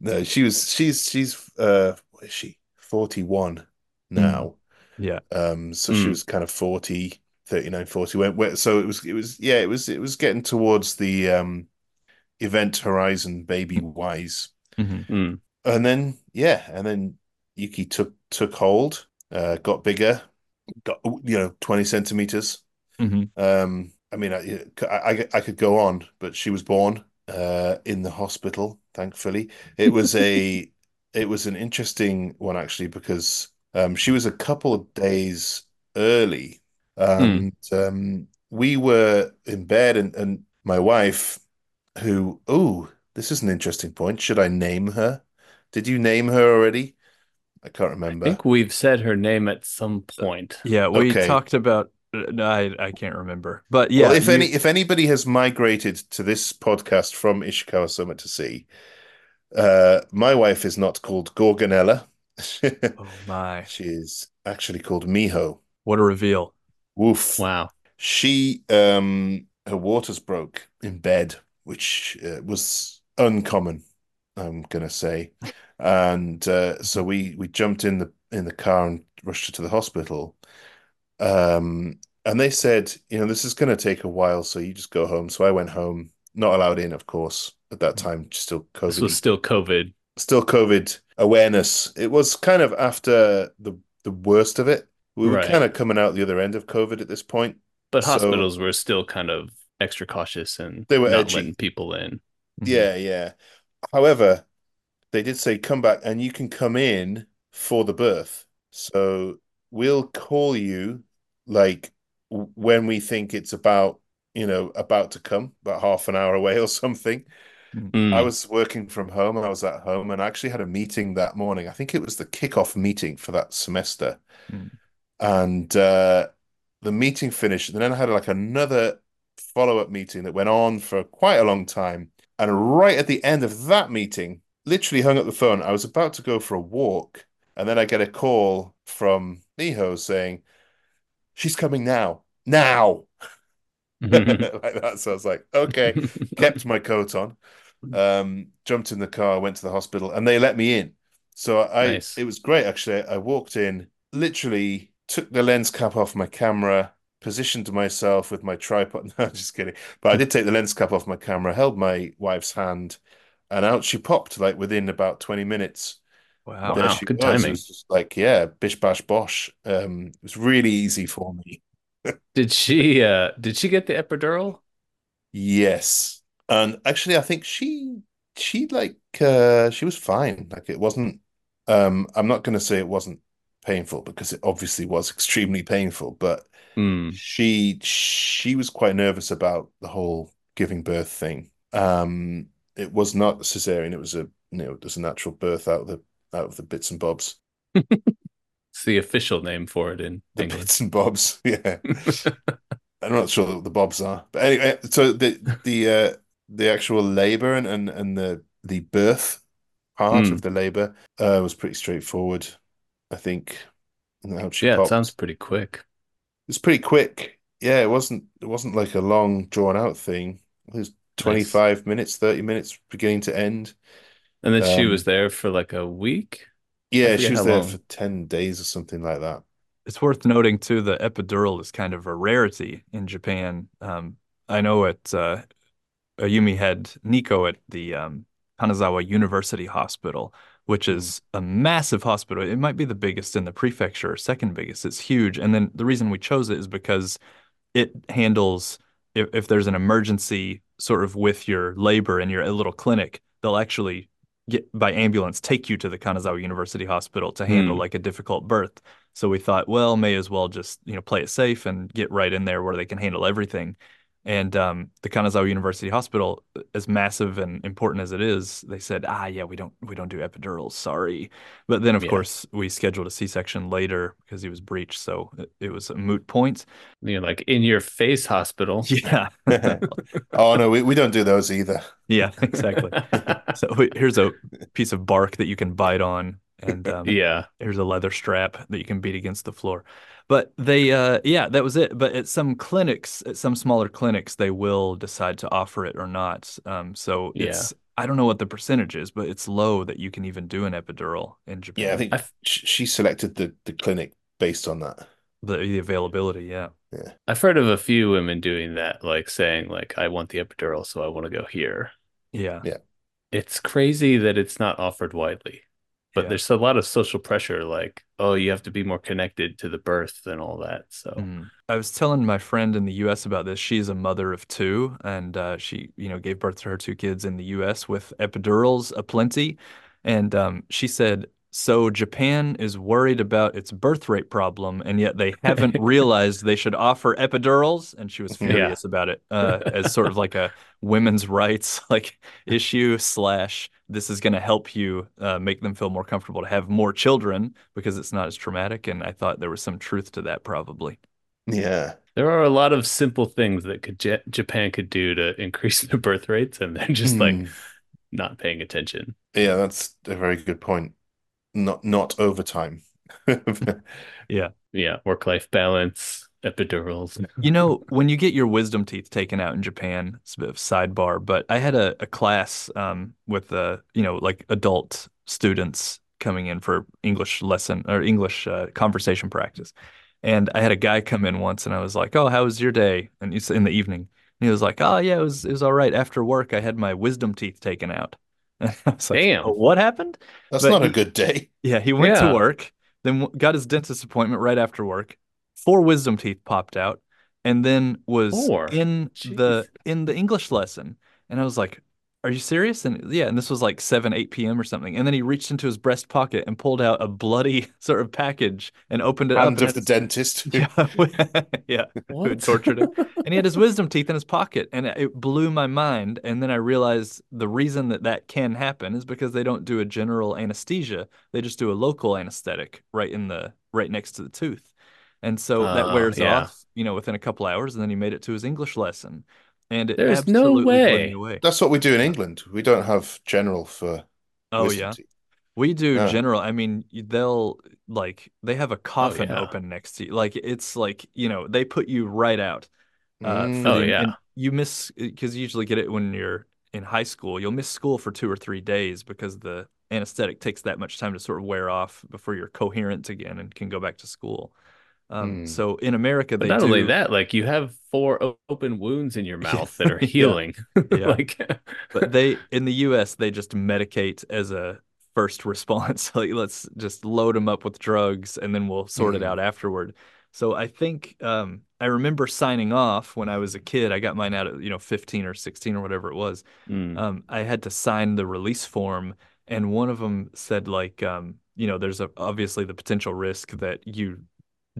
Speaker 1: No, she was she's she's uh what is she? 41 now.
Speaker 2: Yeah.
Speaker 1: Um so she
Speaker 3: Mm.
Speaker 1: was kind of 40, 39, 40 went went- so it was it was yeah, it was it was getting towards the um event horizon baby wise.
Speaker 2: Mhm.
Speaker 3: Mm.
Speaker 1: And then, yeah, and then Yuki took took hold, uh, got bigger, got you know 20 centimeters.
Speaker 2: Mhm.
Speaker 1: Um, I mean, I, I I could go on, but she was born uh, in the hospital, thankfully. It was a it was an interesting one actually because um, she was a couple of days early,
Speaker 3: Hmm.
Speaker 1: and um, we were in bed, and, and my wife, who, oh, this is an interesting point. Should I name her? Did you name her already? I can't remember.
Speaker 3: I think we've said her name at some point.
Speaker 2: Yeah, we
Speaker 1: Okay.
Speaker 2: talked about uh, I I can't remember. But
Speaker 1: Well,
Speaker 2: yeah,
Speaker 1: if
Speaker 2: you-
Speaker 1: any if anybody has migrated to this podcast from Ishikawa Summit to see, uh, my wife is not called Gorgonella.
Speaker 2: Oh my.
Speaker 1: She is actually called Miho.
Speaker 2: What a reveal.
Speaker 1: Woof.
Speaker 3: Wow.
Speaker 1: She um her waters broke in bed, which uh, was uncommon, I'm gonna say. And uh, so we we jumped in the in the car and rushed her to the hospital. Um, and they said, you know, this is gonna take a while, so you just go home. So I went home, not allowed in, of course, at that time, still
Speaker 3: This
Speaker 1: COVID,
Speaker 3: was still COVID.
Speaker 1: still COVID awareness. It was kind of after the the worst of it. We were
Speaker 3: Right.
Speaker 1: kind of coming out the other end of COVID at this point.
Speaker 3: But
Speaker 1: So-
Speaker 3: hospitals were still kind of extra cautious and
Speaker 1: They were
Speaker 3: not
Speaker 1: edgy.
Speaker 3: letting people in.
Speaker 1: Yeah, yeah. However, they did say come back and you can come in for the birth. So we'll call you like when we think it's about, you know, about to come, about half an hour away or something.
Speaker 3: Hmm.
Speaker 1: I was working from home and I was at home and I actually had a meeting that morning. I think it was the kickoff meeting for that semester.
Speaker 2: Mm.
Speaker 1: And uh, the meeting finished, and then I had like another follow-up meeting that went on for quite a long time. And right at the end of that meeting, literally hung up the phone. I was about to go for a walk, and then I get a call from Miho saying, She's coming now. Now. Like that. So I was like, okay kept my coat on, um, jumped in the car, went to the hospital, and they let me in. So I,
Speaker 3: Nice.
Speaker 1: it was great actually. I walked in, literally took the lens cap off my camera, positioned myself with my tripod. No, just kidding. But I did take the lens cap off my camera, held my wife's hand, and out she popped like within about 20 minutes.
Speaker 2: Wow.
Speaker 1: There
Speaker 3: Wow,
Speaker 1: she
Speaker 3: good
Speaker 1: was. It
Speaker 3: timing.
Speaker 1: was just like, yeah, bish bash bosh. Um, it was really easy for me.
Speaker 3: Did she uh did she get the epidural?
Speaker 1: Yes. And actually I think she she like uh she was fine. Like it wasn't um I'm not gonna say it wasn't painful because it obviously was extremely painful, but
Speaker 3: Hmm.
Speaker 1: she she was quite nervous about the whole giving birth thing. Um it was not a cesarean, it was a you know, it was a natural birth out of the out of the bits and bobs.
Speaker 3: It's the official name for it in
Speaker 1: The
Speaker 3: England.
Speaker 1: bits and bobs, yeah. I'm not sure what the bobs are, but anyway, so the the uh, the actual labor and, and and the the birth part
Speaker 3: Hmm.
Speaker 1: of the labor uh, was pretty straightforward, I think. And how she
Speaker 3: Yeah, it sounds pretty quick.
Speaker 1: It's pretty quick. Yeah, it wasn't it wasn't like a long drawn out thing. It was 25 minutes, 30 minutes beginning to end.
Speaker 3: And then she
Speaker 1: Um,
Speaker 3: was there for like a week.
Speaker 1: Yeah, she was there
Speaker 3: long.
Speaker 1: for 10 days or something like that.
Speaker 2: It's worth noting too, the epidural is kind of a rarity in Japan. Um, I know at uh, Ayumi had Nico at the um, Kanazawa University Hospital, which is a massive hospital. It might be the biggest in the prefecture, or second biggest. It's huge. And then the reason we chose it is because it handles if, if there's an emergency sort of with your labor in your little clinic, they'll actually get by ambulance take you to the Kanazawa University Hospital to handle
Speaker 3: Hmm.
Speaker 2: like a difficult birth. So we thought, well, may as well just, you know, play it safe and get right in there where they can handle everything. And um, the Kanazawa University Hospital, as massive and important as it is, they said, ah, yeah, we don't we don't do epidurals, sorry. But then, of
Speaker 3: Yeah.
Speaker 2: course, we scheduled a C-section later because he was breached, so it, it was a moot point.
Speaker 3: You know, like in your face hospital.
Speaker 2: Yeah,
Speaker 1: Oh no, we, we don't do those either.
Speaker 2: yeah, exactly. So here's a piece of bark that you can bite on, and um,
Speaker 3: Yeah.
Speaker 2: Here's a leather strap that you can beat against the floor. But they, uh, yeah, that was it. But at some clinics, at some smaller clinics, they will decide to offer it or not. Um, so
Speaker 3: Yeah.
Speaker 2: it's, I don't know what the percentage is, but it's low that you can even do an epidural in Japan.
Speaker 1: Yeah, I think
Speaker 3: I f-
Speaker 1: she selected the, the clinic based on that.
Speaker 2: the, the availability. Yeah.
Speaker 3: I've heard of a few women doing that, like saying, like, I want the epidural, so I want to go here.
Speaker 2: Yeah.
Speaker 1: Yeah.
Speaker 3: It's crazy that it's not offered widely. But
Speaker 2: Yeah.
Speaker 3: there's a lot of social pressure, like, oh, you have to be more connected to the birth and all that. So
Speaker 2: Mhm. I was telling my friend in the US about this. She's a mother of two, and uh, she, you know, gave birth to her two kids in the US with epidurals aplenty. And um, she said, so Japan is worried about its birth rate problem, and yet they haven't realized they should offer epidurals. And she was
Speaker 1: Yeah.
Speaker 2: furious about it uh, as sort of like a women's rights like issue slash this is going to help you uh, make them feel more comfortable to have more children because it's not as traumatic. And I thought there was some truth to that probably.
Speaker 1: Yeah.
Speaker 3: there are a lot of simple things that could Ja- Japan could do to increase the birth rates, and they're just like
Speaker 1: Hmm.
Speaker 3: not paying attention.
Speaker 1: Yeah, that's a very good point. Not not overtime.
Speaker 2: Yeah.
Speaker 3: Yeah, work-life balance, epidurals.
Speaker 2: You know, when you get your wisdom teeth taken out in Japan, it's a bit of sidebar, but I had a, a class um, with uh, you know, like adult students coming in for English lesson or English uh, conversation practice. And I had a guy come in once and I was like, "Oh, how was your day?" And he's in the evening. And he was like, "Oh, yeah, it was it was all right. After work, I had my wisdom teeth taken out." I was like,
Speaker 3: Damn.
Speaker 2: "Oh, what happened?"
Speaker 1: That's
Speaker 2: But
Speaker 1: not a good day.
Speaker 2: Yeah, he went
Speaker 3: Yeah.
Speaker 2: to work, then got his dentist appointment right after work. Four wisdom teeth popped out, and then was
Speaker 3: Four?
Speaker 2: in the in the English lesson. And I was like, "Are you serious?" And yeah, and this was like 7, 8 p.m. or something. And then he reached into his breast pocket and pulled out a bloody sort of package and opened it up.
Speaker 1: Hand
Speaker 2: and
Speaker 1: of the dentist.
Speaker 2: Yeah, yeah, who had tortured him. And he had his wisdom teeth in his pocket, and it blew my mind. And then I realized the reason that that can happen is because they don't do a general anesthesia; they just do a local anesthetic right in the right next to the tooth, and so that
Speaker 3: Oh,
Speaker 2: wears
Speaker 3: yeah.
Speaker 2: off, you know, within a couple hours. And then he made it to his English lesson, and it
Speaker 3: There's no
Speaker 2: absolutely
Speaker 3: way.
Speaker 1: That's what we do in England. We don't have general for
Speaker 2: Oh yeah.
Speaker 1: teeth.
Speaker 2: We do
Speaker 1: Yeah.
Speaker 2: general. I mean, they'll like they have a coffin
Speaker 3: yeah.
Speaker 2: open next to you. Like it's like, you know, they put you right out. Uh,
Speaker 1: Mm.
Speaker 3: Oh,
Speaker 2: the-
Speaker 3: yeah.
Speaker 2: and you miss because you usually get it when you're in high school. You'll miss school for two or three days because the anesthetic takes that much time to sort of wear off before you're coherent again and can go back to school. Um,
Speaker 1: Hmm.
Speaker 2: so in America,
Speaker 3: But
Speaker 2: they
Speaker 3: not only that, like you have four open wounds in your mouth that are healing.
Speaker 2: Yeah.
Speaker 3: Like,
Speaker 2: but they in the US they just medicate as a first response. Like let's just load them up with drugs and then we'll sort it
Speaker 1: Mm.
Speaker 2: out afterward. So I think um, I remember signing off when I was a kid. I got mine out at you know 15 or 16 or whatever it was.
Speaker 3: mm,
Speaker 2: Um, I had to sign the release form, and one of them said like um, you know there's a, obviously the potential risk that you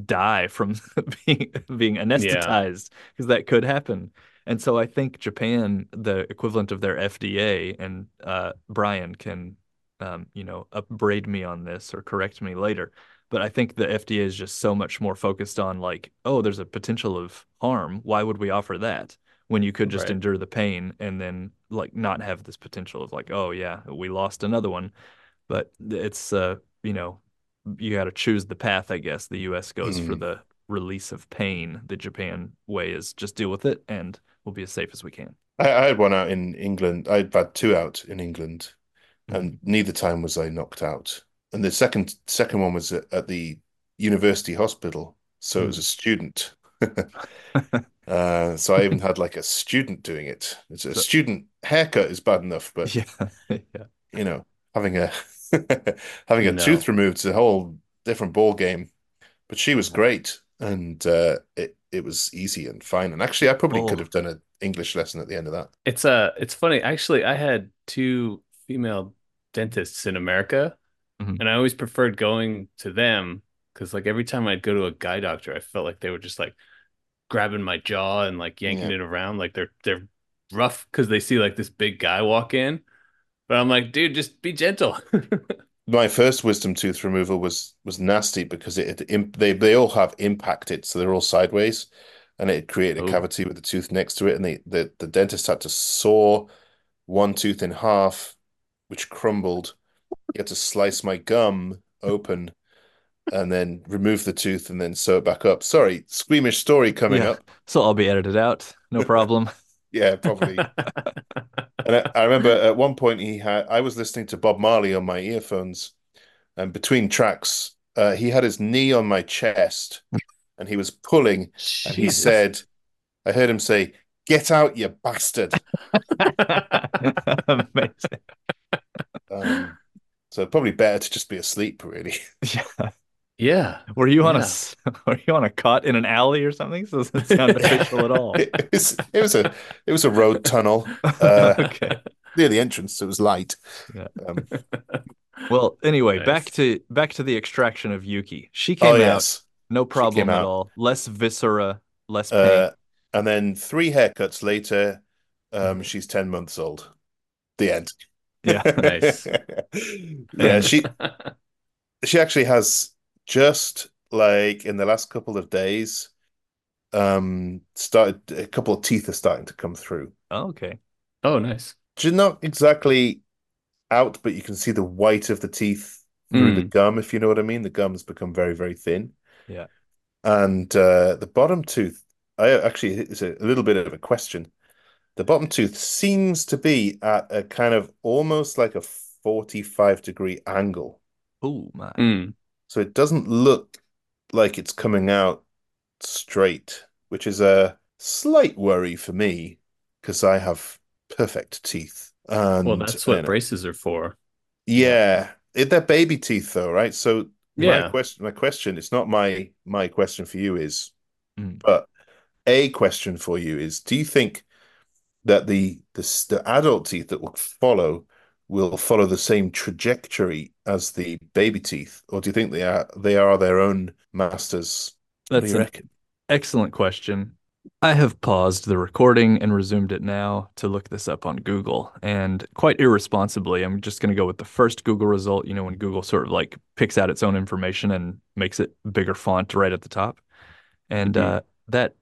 Speaker 2: die from being being anesthetized because that could happen. And so I think Japan, the equivalent of their FDA, and uh, Brian can, um, you know, upbraid me on this or correct me later. But I think the FDA is just so much more focused on like, oh, there's a potential of harm. Why would we offer that when you could just
Speaker 3: Right.
Speaker 2: endure the pain and then like not have this potential of like, oh yeah, we lost another one. But it's uh, you know, you got to choose the path, I guess. The US goes for
Speaker 1: Mm.
Speaker 2: the release of pain. The Japan way is just deal with it and we'll be as safe as we can.
Speaker 1: I, I had one out in England. I'd had two out in England,
Speaker 2: Mm-hmm.
Speaker 1: and neither time was I knocked out. And the second second one was at, at the university hospital, so it was
Speaker 2: Mm.
Speaker 1: a student. Uh, so I even had like a student doing it. It's a
Speaker 2: So-
Speaker 1: student haircut is bad enough, but
Speaker 2: Yeah, yeah.
Speaker 1: you know, having a having a
Speaker 3: No.
Speaker 1: tooth removed is a whole different ball game. But she was great, and uh, it it was easy and fine. And actually, I probably could
Speaker 2: Oh.
Speaker 1: have done an English lesson at the end of that.
Speaker 3: it's uh it's funny. Actually, I had two female dentists in America,
Speaker 2: Mhm.
Speaker 3: and I always preferred going to them because like every time I'd go to a guy doctor, I felt like they were just like grabbing my jaw and like yanking
Speaker 1: Yeah.
Speaker 3: it around. Like they're they're rough because they see like this big guy walk in. But I'm like, dude, just be gentle.
Speaker 1: My first wisdom tooth removal was was nasty because it, it imp they they all have impacted, so they're all sideways, and it created a
Speaker 3: Oh.
Speaker 1: cavity with the tooth next to it, and they, the the dentist had to saw one tooth in half, which crumbled. He had to slice my gum open, and then remove the tooth, and then sew it back up. Sorry, squeamish story coming
Speaker 2: Yeah.
Speaker 1: up.
Speaker 2: So I'll be edited out. No problem.
Speaker 1: Yeah, probably. And I, I remember at one point he had I was listening to Bob Marley on my earphones, and between tracks, uh, he had his knee on my chest, and he was pulling, and he said, I heard him say, "Get out, you bastard."
Speaker 2: Amazing.
Speaker 1: Um, So probably better to just be asleep, really.
Speaker 2: Yeah.
Speaker 3: Yeah.
Speaker 2: Were you on a
Speaker 3: Yeah.
Speaker 2: s- were you on a cot in an alley or something? So it doesn't sound official at all.
Speaker 1: It was, it was a it was a road tunnel uh,
Speaker 2: okay.
Speaker 1: near the entrance. So it was light.
Speaker 2: Yeah.
Speaker 1: Um,
Speaker 2: Well, anyway,
Speaker 3: Nice.
Speaker 2: back to back to the extraction of Yuki. She came
Speaker 1: oh
Speaker 2: out
Speaker 1: yes.
Speaker 2: no problem at
Speaker 1: out.
Speaker 2: all. Less viscera, less pain.
Speaker 1: Uh, and then three haircuts later, um, she's 10 months old. The end.
Speaker 2: Yeah,
Speaker 3: nice.
Speaker 1: yeah, she she actually has just like in the last couple of days, um, started a couple of teeth are starting to come through.
Speaker 2: Oh, okay.
Speaker 3: oh, nice.
Speaker 1: She's not exactly out, but you can see the white of the teeth through the
Speaker 3: Mm.
Speaker 1: gum, if you know what I mean. The gum's become very, very thin.
Speaker 2: Yeah.
Speaker 1: And uh, the bottom tooth, I actually it's a, a little bit of a question. The bottom tooth seems to be at a kind of almost like a 45 degree angle.
Speaker 2: Oh man.
Speaker 3: Mm.
Speaker 1: So it doesn't look like it's coming out straight, which is a slight worry for me because I have perfect teeth. And
Speaker 3: Well, that's what braces are for.
Speaker 1: yeah, it, they're baby teeth though, right? So
Speaker 3: yeah.
Speaker 1: my question, my question, it's not my my question for you is,
Speaker 2: Mm.
Speaker 1: but a question for you is, do you think that the the the adult teeth that will follow will follow the same trajectory as the baby teeth, or do you think they are they are their own masters?
Speaker 2: That's
Speaker 1: you
Speaker 2: an
Speaker 1: reckon?
Speaker 2: excellent question. I have paused the recording and resumed it now to look this up on Google. And quite irresponsibly, I'm just going to go with the first Google result. You know, when Google sort of like picks out its own information and makes it bigger font right at the top. And
Speaker 3: Mhm.
Speaker 2: uh, that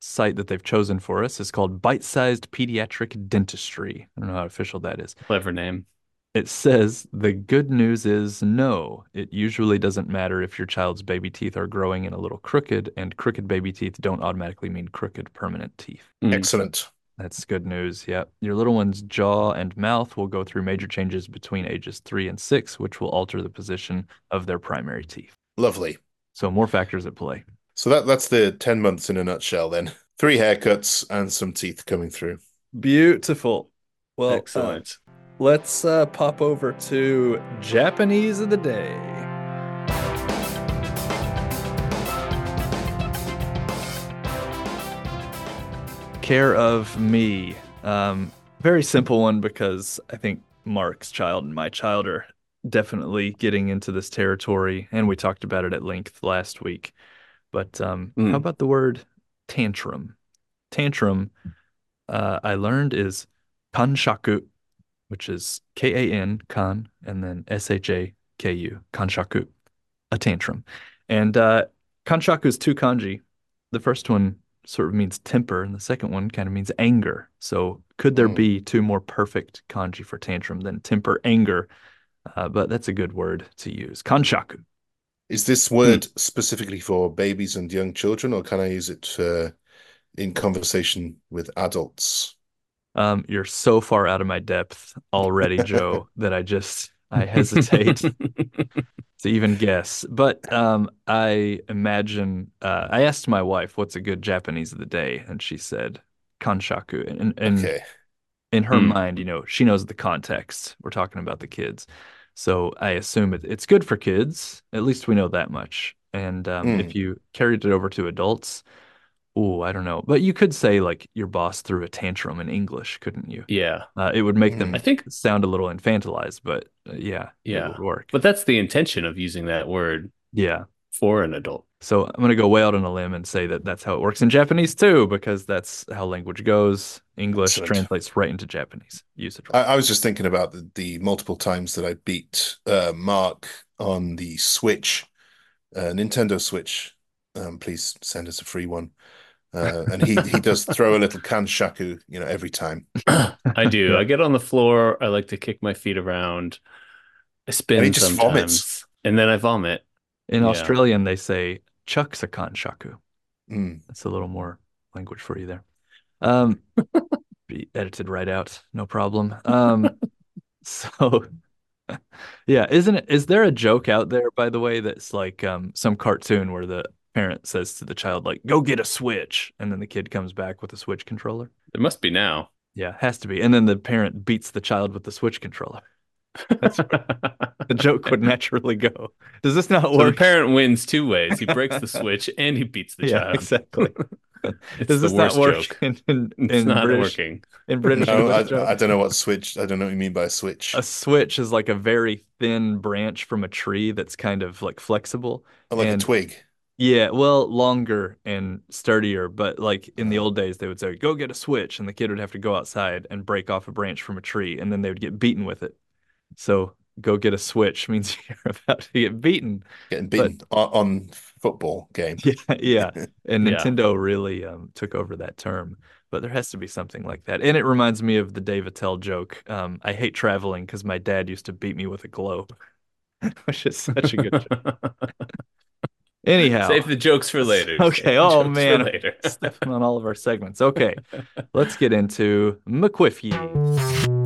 Speaker 2: site that they've chosen for us is called Bite Sized Pediatric Dentistry. I don't know how official that is.
Speaker 3: Clever name.
Speaker 2: It says the good news is no, it usually doesn't matter if your child's baby teeth are growing in a little crooked, and crooked baby teeth don't automatically mean crooked permanent teeth.
Speaker 3: Mm.
Speaker 1: Excellent.
Speaker 2: That's good news. Yeah. Your little one's jaw and mouth will go through major changes between ages three and six, which will alter the position of their primary teeth.
Speaker 1: Lovely.
Speaker 2: So, more factors at play.
Speaker 1: So that that's the 10 months in a nutshell then. Three haircuts and some teeth coming through.
Speaker 2: Beautiful. Well,
Speaker 3: Excellent.
Speaker 2: let's uh, pop over to Japanese of the day. Care of me. Um, very simple one because I think Mark's child and my child are definitely getting into this territory, and we talked about it at length last week. But um,
Speaker 3: Mm.
Speaker 2: how about the word tantrum? Tantrum, uh, I learned is kanshaku, which is K A N, kan, and then S H A K U, kanshaku, a tantrum. And uh, kanshaku is two kanji. The first one sort of means temper, and the second one kind of means anger. So could there
Speaker 1: Mm.
Speaker 2: be two more perfect kanji for tantrum than temper, anger? Uh, but that's a good word to use. Kanshaku.
Speaker 1: Is this word specifically for babies and young children, or can I use it uh, in conversation with adults?
Speaker 2: Um, you're so far out of my depth already, Joe, that I just I hesitate to even guess. But um, I imagine uh, I asked my wife what's a good Japanese of the day, and she said kanshaku. And, and
Speaker 1: Okay.
Speaker 2: in her
Speaker 3: Hmm.
Speaker 2: mind, you know, she knows the context. We're talking about the kids. So I assume it, it's good for kids. At least we know that much. And um,
Speaker 1: Hmm.
Speaker 2: if you carried it over to adults, oh, I don't know. But you could say like your boss threw a tantrum in English, couldn't you?
Speaker 3: yeah.
Speaker 2: Uh, it would make them
Speaker 1: Hmm.
Speaker 3: I think,
Speaker 2: sound a little infantilized, but uh, yeah, it
Speaker 3: Yeah.
Speaker 2: would work.
Speaker 3: but that's the intention of using that word
Speaker 2: yeah.
Speaker 3: For an adult.
Speaker 2: So I'm going to go way out on a limb and say that that's how it works in Japanese too, because that's how language goes. English
Speaker 1: Excellent.
Speaker 2: translates right into Japanese usage.
Speaker 1: I, I was just thinking about the, the multiple times that I beat uh, Mark on the Switch, uh, Nintendo Switch. Um, please send us a free one. Uh, and he he does throw a little kanshaku, you know, every time.
Speaker 3: I do. I get on the floor. I like to kick my feet around. I spin
Speaker 1: And he just
Speaker 3: sometimes,
Speaker 1: vomits.
Speaker 3: and then I vomit.
Speaker 2: In
Speaker 3: Yeah.
Speaker 2: Australian, they say chuksakan shaku.
Speaker 1: Mm.
Speaker 2: That's a little more language for you there. Um, be edited right out, no problem. Um, so yeah, isn't it? Is there a joke out there, by the way, that's like um some cartoon where the parent says to the child, like, "Go get a Switch," and then the kid comes back with a Switch controller?
Speaker 3: It must be now.
Speaker 2: Yeah, has to be. And then the parent beats the child with the Switch controller. That's the joke would naturally go. Does this not
Speaker 3: So the parent wins two ways. He breaks the switch and he beats the
Speaker 2: yeah,
Speaker 3: child.
Speaker 2: exactly.
Speaker 3: It's
Speaker 2: Does
Speaker 3: the
Speaker 2: this not work
Speaker 3: joke.
Speaker 2: in, in,
Speaker 3: It's
Speaker 2: in
Speaker 3: not
Speaker 2: British
Speaker 3: working.
Speaker 2: in British
Speaker 1: No, I. I don't know what switch. I don't know what you mean by a switch.
Speaker 2: A switch is like a very thin branch from a tree that's kind of like flexible.
Speaker 1: Oh, like
Speaker 2: and-
Speaker 1: a twig.
Speaker 2: Yeah, well, longer and sturdier, but like in the old days, they would say, "Go get a switch," and the kid would have to go outside and break off a branch from a tree, and then they would get beaten with it. So, go get a switch means you're about to get beaten.
Speaker 1: Getting beaten on, on football game.
Speaker 2: Yeah, yeah. And
Speaker 3: Yeah.
Speaker 2: Nintendo really um, took over that term, but there has to be something like that. And it reminds me of the Dave Attell joke. Um, I hate traveling because my dad used to beat me with a globe, which is such a good joke. Anyhow,
Speaker 3: Save the jokes for later.
Speaker 2: Okay,
Speaker 3: Save
Speaker 2: oh, man.
Speaker 3: later.
Speaker 2: stepping on all of our segments. Okay, let's get into McQuiffy.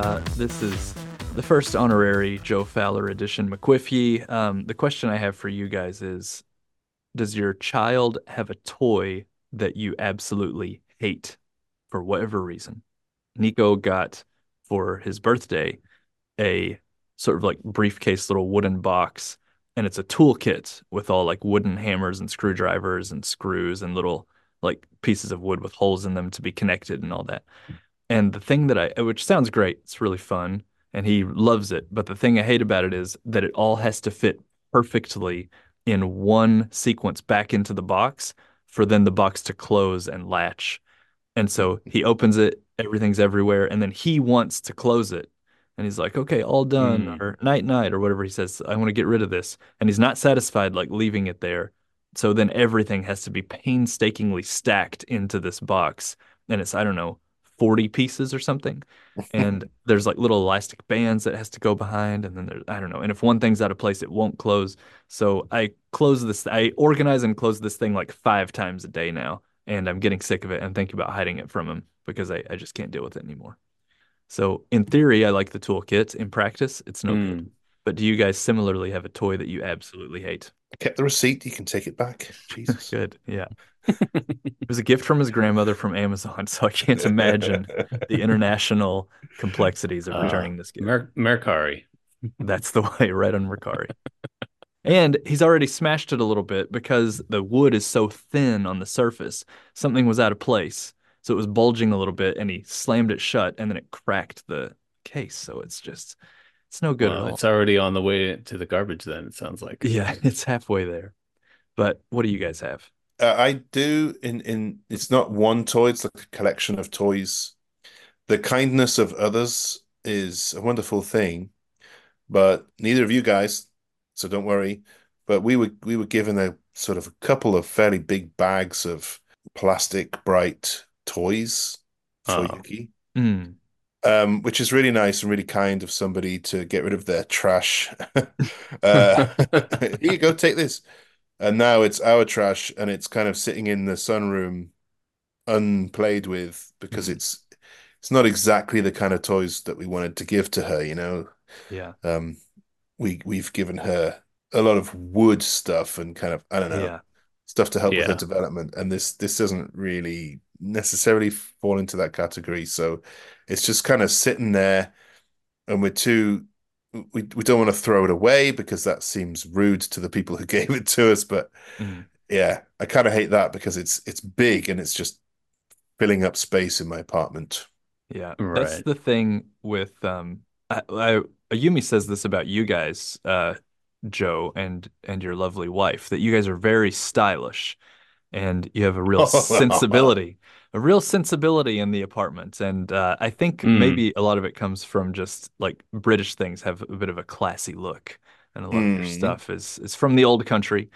Speaker 2: Uh, this is the first honorary Joe Fowler edition McQuiffy. Um, the question I have for you guys is Does your child have a toy that you absolutely hate for whatever reason? Nico got for his birthday a sort of like briefcase little wooden box and it's a toolkit with all like wooden hammers and screwdrivers and screws and little like pieces of wood with holes in them to be connected and all that. And the thing that I, which sounds great, it's really fun and he loves it. But the thing I hate about it is that it all has to fit perfectly in one sequence back into the box for then the box to close and latch. And so he opens it, everything's everywhere, and then he wants to close it. And he's like, okay, all done,
Speaker 3: Mm.
Speaker 2: or night night, or whatever he says. I want to get rid of this. And he's not satisfied, like leaving it there. So then everything has to be painstakingly stacked into this box. And it's, I don't know, 40 pieces or something. And there's like little elastic bands that has to go behind. And then there's, I don't know. And if one thing's out of place, it won't close. So I close this, I organize and close this thing like five times a day now. And I'm getting sick of it and thinking about hiding it from him because I, I just can't deal with it anymore. So in theory, I like the toolkit. In practice, it's no good.
Speaker 3: Mm.
Speaker 2: But do you guys similarly have a toy that you absolutely hate?
Speaker 1: I kept the receipt. You can take it back. Jesus.
Speaker 2: Good. Yeah. It was a gift from his grandmother from Amazon, so I can't imagine the international complexities of
Speaker 3: Uh,
Speaker 2: returning this gift.
Speaker 3: Mer- Mercari.
Speaker 2: That's the way, right on Ricari. And he's already smashed it a little bit because the wood is so thin on the surface. Something was out of place. So it was bulging a little bit and he slammed it shut and then it cracked the case. So it's just, it's no good
Speaker 3: Well,
Speaker 2: at all.
Speaker 3: it's already on the way to the garbage. Then it sounds like.
Speaker 2: Yeah, it's halfway there. But what do you guys have?
Speaker 1: Uh, I do in in it's not one toy, it's like a collection of toys. The kindness of others is a wonderful thing, but neither of you guys, so don't worry. But we were we were given a sort of a couple of fairly big bags of plastic bright toys for
Speaker 3: Oh.
Speaker 1: Yuki.
Speaker 2: Mm,
Speaker 1: Um, which is really nice and really kind of somebody to get rid of their trash. Uh, here you go, take this. And now it's our trash, and it's kind of sitting in the sunroom, unplayed with, because
Speaker 2: Mhm.
Speaker 1: it's it's not exactly the kind of toys that we wanted to give to her, you know.
Speaker 2: yeah.
Speaker 1: Um, we we've given her a lot of wood stuff and kind of I don't know
Speaker 2: Yeah.
Speaker 1: stuff to help with her development, and this this doesn't really necessarily fall into that category. So it's just kind of sitting there, and we're too we we don't want to throw it away because that seems rude to the people who gave it to us. But
Speaker 2: Mm.
Speaker 1: yeah, I kind of hate that because it's it's big and it's just filling up space in my apartment.
Speaker 2: Yeah, that's the thing with um I, I Ayumi says this about you guys, uh Joe and and your lovely wife, that you guys are very stylish and you have a real sensibility, a real sensibility in the apartment. And uh I think
Speaker 3: Mm.
Speaker 2: maybe a lot of it comes from just like British things have a bit of a classy look and a lot of your
Speaker 1: Mm.
Speaker 2: stuff is is from the old country.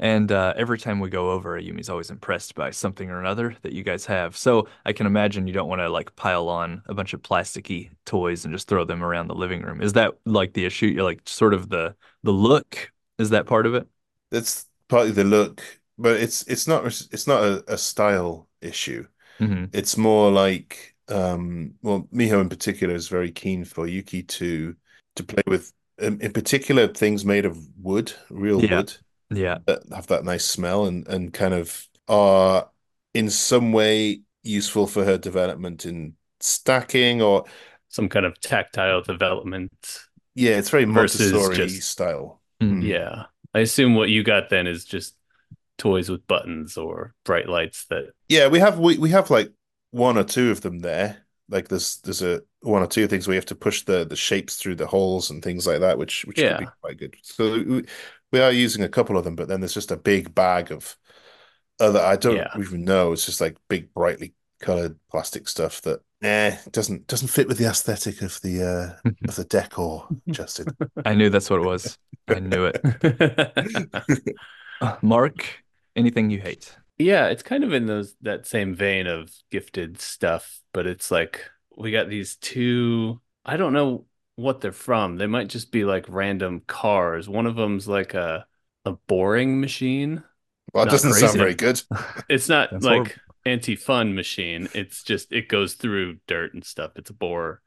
Speaker 2: And uh, every time we go over, Yumi's always impressed by something or another that you guys have. So I can imagine you don't want to like pile on a bunch of plasticky toys and just throw them around the living room. Is that like the issue? You're like sort of the the look? Is that part of it?
Speaker 1: That's partly the look, but it's it's not it's not a, a style issue.
Speaker 2: Hmm
Speaker 1: It's more like um well Miho in particular is very keen for Yuki to to play with um, in particular things made of wood, real
Speaker 2: Yeah.
Speaker 1: wood
Speaker 2: Yeah.
Speaker 1: that have that nice smell and and kind of are in some way useful for her development in stacking or
Speaker 3: Some kind of tactile development.
Speaker 1: yeah, it's very
Speaker 3: Versus
Speaker 1: Montessori
Speaker 3: just-
Speaker 1: style.
Speaker 2: Hmm.
Speaker 3: Yeah. I assume what you got then is just toys with buttons or bright lights that
Speaker 1: Yeah, we have we, we have like one or two of them there. Like there's there's a one or two things where you have to push the the shapes through the holes and things like that, which which could be quite good. So we, we are using a couple of them, but then there's just a big bag of other I don't
Speaker 3: Yeah.
Speaker 1: even know. It's just like big brightly colored plastic stuff that eh doesn't doesn't fit with the aesthetic of the uh of the decor, Justin.
Speaker 2: I knew that's what it was. I knew it. Mark, anything you hate?
Speaker 3: Yeah, it's kind of in those that same vein of gifted stuff, but it's like we got these two, I don't know what they're from. They might just be like random cars. One of them's like a a boring machine.
Speaker 1: Well, it doesn't sound very good.
Speaker 3: It's not
Speaker 2: That's
Speaker 3: like
Speaker 2: horrible.
Speaker 3: anti-fun machine. It's just it goes through dirt and stuff. It's a bore.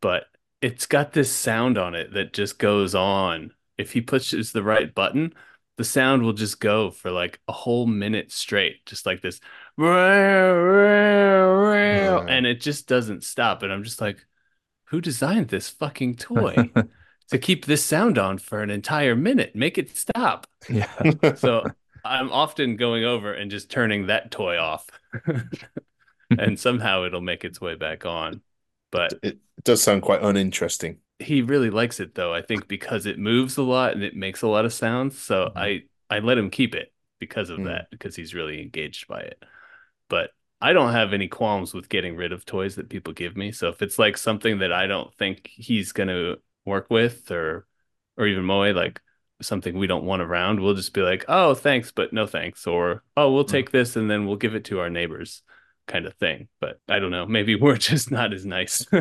Speaker 3: But it's got this sound on it that just goes on. If he pushes the right button, the sound will just go for like a whole minute straight, just like this. And it just doesn't stop. And I'm just like, who designed this fucking toy to keep this sound on for an entire minute? Make it stop.
Speaker 2: yeah.
Speaker 3: So I'm often going over and just turning that toy off. and somehow it'll make its way back on. But
Speaker 1: it does sound quite uninteresting.
Speaker 3: He really likes it though, I think because it moves a lot and it makes a lot of sounds. So
Speaker 2: Mhm.
Speaker 3: I I let him keep it because of
Speaker 1: Mm.
Speaker 3: that, because he's really engaged by it. But I don't have any qualms with getting rid of toys that people give me. So if it's like something that I don't think he's gonna work with or or even Moe, like something we don't want around, we'll just be like, oh thanks, but no thanks, or oh we'll
Speaker 2: Mm.
Speaker 3: take this and then we'll give it to our neighbors kind of thing. But I don't know, maybe we're just not as nice.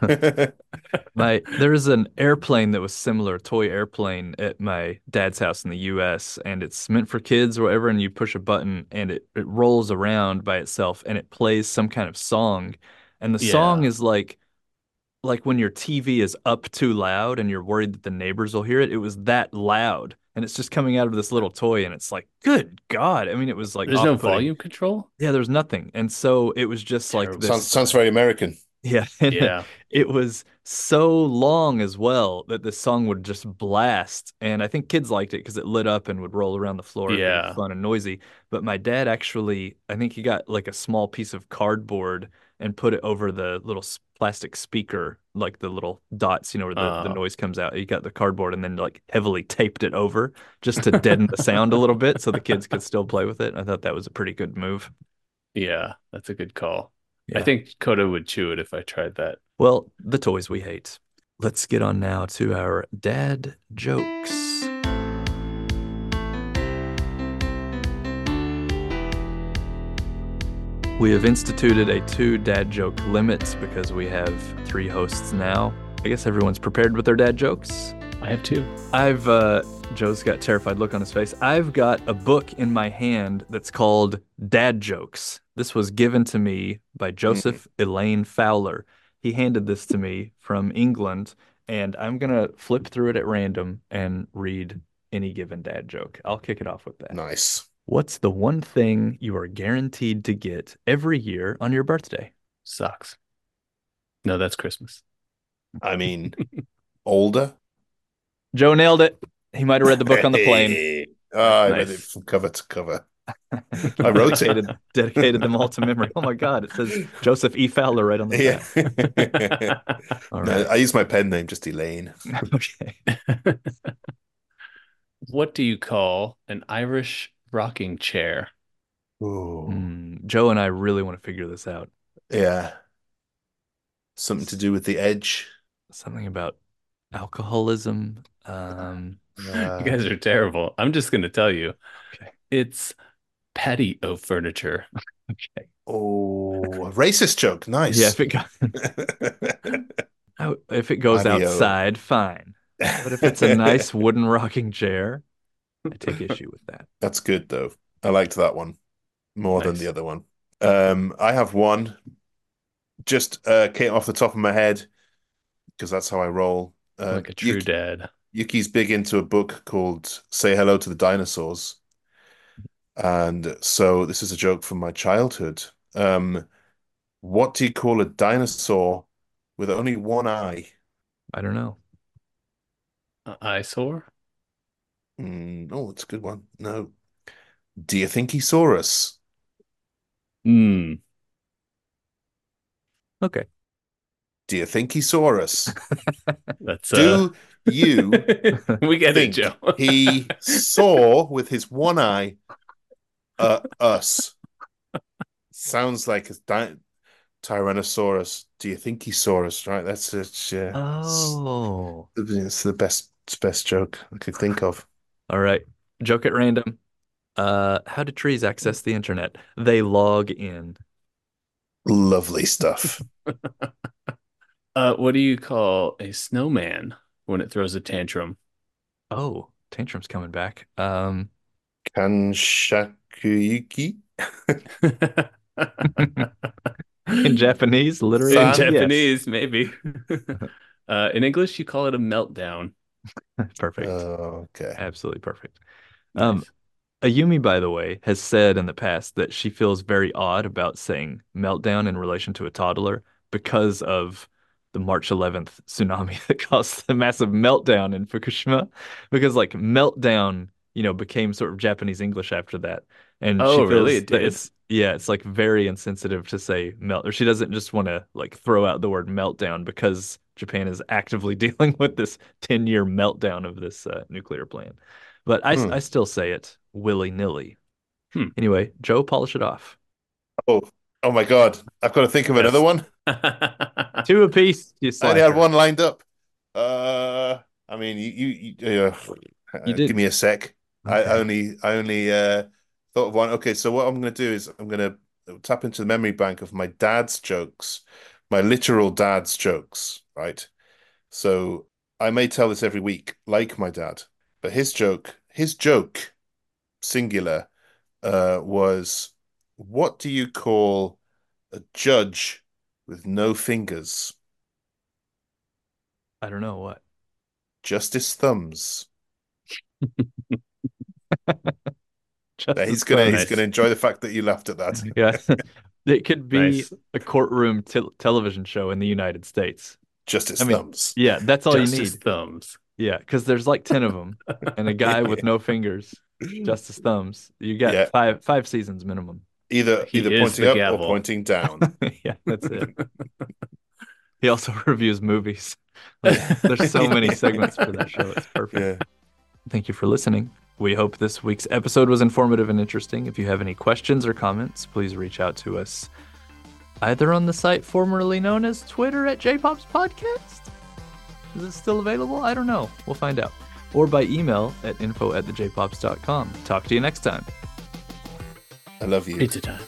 Speaker 2: My there is an airplane that was similar, toy airplane at my dad's house in the US and it's meant for kids or whatever and you push a button and it, it rolls around by itself and it plays some kind of song and the song is like like when your TV is up too loud and you're worried that the neighbors will hear it it was that loud and it's just coming out of this little toy and it's like good god I mean it was like
Speaker 3: There's no
Speaker 2: off-putting.
Speaker 3: volume control.
Speaker 2: yeah there's nothing and so it was just like this
Speaker 1: Sounds sounds very American.
Speaker 2: yeah
Speaker 3: Yeah.
Speaker 2: it was so long as well that this song would just blast and i think kids liked it because it lit up and would roll around the floor and
Speaker 3: Yeah.
Speaker 2: fun and noisy but my dad actually i think he got like a small piece of cardboard and put it over the little s- plastic speaker like the little dots you know where the, the
Speaker 3: Oh.
Speaker 2: noise comes out You got the cardboard and then like heavily taped it over just to deaden the sound a little bit so the kids could still play with it i thought that was a pretty good move
Speaker 3: Yeah, that's a good call. I think Coda would chew it if I tried that.
Speaker 2: Well, the toys we hate. Let's get on now to our dad jokes. We have instituted a two dad joke limit because we have three hosts now. I guess everyone's prepared with their dad jokes.
Speaker 3: I have two.
Speaker 2: I've uh Joe's got a terrified look on his face. I've got a book in my hand that's called Dad Jokes. This was given to me by Joseph Elaine Fowler. He handed this to me from England, and I'm gonna flip through it at random and read any given dad joke. I'll kick it off with that.
Speaker 1: Nice.
Speaker 2: What's the one thing you are guaranteed to get every year on your birthday?
Speaker 3: Socks. No, that's Christmas.
Speaker 1: I mean, older.
Speaker 2: Joe nailed it. He might have read the book on the plane.
Speaker 1: Hey. Ah, I read it
Speaker 3: Nice.
Speaker 1: from cover to cover. I rotated,
Speaker 2: dedicated, dedicated them all to memory. Oh my God! It says Joseph E. Fowler right on the
Speaker 1: Yeah.
Speaker 2: back. All
Speaker 1: No. I use my pen name, just Elaine.
Speaker 2: okay.
Speaker 3: what do you call an Irish rocking chair?
Speaker 1: Ooh.
Speaker 2: Hmm, Joe and I really want to figure this out.
Speaker 1: Yeah. Something to do with the edge.
Speaker 2: Something about alcoholism. Um,
Speaker 1: Uh,
Speaker 3: you guys are terrible. I'm just going to tell you.
Speaker 2: Okay.
Speaker 3: It's patio furniture.
Speaker 2: okay.
Speaker 1: oh, a racist joke. Nice.
Speaker 2: Yeah, if it goes, oh, if it goes outside, fine. But if it's a nice wooden rocking chair, I take issue with that.
Speaker 1: That's good though. I liked that one more than the other one. Um, I have one just uh came off the top of my head because that's how I roll. Uh,
Speaker 3: like a true
Speaker 1: Yuki-
Speaker 3: dad.
Speaker 1: Yuki's big into a book called Say Hello to the Dinosaurs. And so this is a joke from my childhood. Um, What do you call a dinosaur with only one eye?
Speaker 2: I don't know.
Speaker 3: Eyesore?
Speaker 1: Mm, oh, it's a good one. No. Do you think he saw us?
Speaker 3: Hmm.
Speaker 2: Okay.
Speaker 1: Do you think he saw us?
Speaker 3: That's uh,
Speaker 1: Do you
Speaker 3: we get it, Joe.
Speaker 1: he saw with his one eye uh, us? Sounds like a di- Tyrannosaurus. Do you think he saw us? Right, that's it. Yeah,
Speaker 2: Oh.
Speaker 1: it's, it's the best It's best joke I could think of.
Speaker 2: All right. Joke at random. Uh, how do trees access the internet? They log in.
Speaker 1: Lovely stuff.
Speaker 3: Uh, what do you call a snowman when it throws a tantrum?
Speaker 2: Oh, tantrum's coming back. Um,
Speaker 1: Kanshakuyuki.
Speaker 2: in Japanese, literally.
Speaker 3: In
Speaker 1: Fan?
Speaker 2: Yes.
Speaker 3: Japanese, maybe. uh, in English, you call it a meltdown.
Speaker 2: Perfect.
Speaker 1: Oh, okay.
Speaker 2: Absolutely perfect. Um,
Speaker 3: Nice.
Speaker 2: Ayumi, by the way, has said in the past that she feels very odd about saying meltdown in relation to a toddler because of the March 11th tsunami that caused the massive meltdown in Fukushima. Because like meltdown, you know, became sort of Japanese English after that. And
Speaker 3: Oh,
Speaker 2: she
Speaker 3: really?
Speaker 2: feels
Speaker 3: It
Speaker 2: it's yeah, it's like very insensitive to say melt, or she doesn't just want to like throw out the word meltdown because Japan is actively dealing with this 10 year meltdown of this uh, nuclear plant. But I,
Speaker 1: Hmm.
Speaker 2: I still say it willy nilly.
Speaker 3: Hmm.
Speaker 2: Anyway, Joe, polish it off.
Speaker 1: Oh, oh my God! I've got to think of
Speaker 3: Yes.
Speaker 1: another one.
Speaker 2: Two apiece, you
Speaker 1: I only had one lined up. Uh, I mean, you, you, you, uh,
Speaker 2: You
Speaker 1: uh, give me a sec. I only, I only uh, thought of one. Okay, so what I'm going to do is I'm going to tap into the memory bank of my dad's jokes, my literal dad's jokes, right? So I may tell this every week, like my dad, but his joke, his joke, singular, uh, was, what do you call a judge with no fingers?
Speaker 2: I don't know what.
Speaker 1: Justice thumbs.
Speaker 2: Just
Speaker 1: he's gonna he's gonna enjoy the fact that you laughed at that.
Speaker 2: Yeah. It could be
Speaker 3: Nice.
Speaker 2: a courtroom tel television show in the United States.
Speaker 1: Justice
Speaker 2: I mean,
Speaker 1: thumbs.
Speaker 2: Yeah, that's all
Speaker 3: Justice
Speaker 2: you need.
Speaker 3: thumbs.
Speaker 2: Yeah, because there's like 10 of them and a guy with no fingers, Justice Thumbs. You got
Speaker 1: Yeah.
Speaker 2: five five seasons minimum.
Speaker 1: Either
Speaker 3: He
Speaker 1: either pointing up
Speaker 3: gavel.
Speaker 1: or pointing down.
Speaker 2: yeah, that's it. He also reviews movies. Like, there's so many segments for that show. It's perfect.
Speaker 1: Yeah.
Speaker 2: Thank you for listening. We hope this week's episode was informative and interesting. If you have any questions or comments, please reach out to us either on the site formerly known as Twitter at JPops Podcast. Is it still available? I don't know. We'll find out. Or by email at info at thejpops.com. Talk to you next time.
Speaker 1: I love you.
Speaker 3: Pizza time.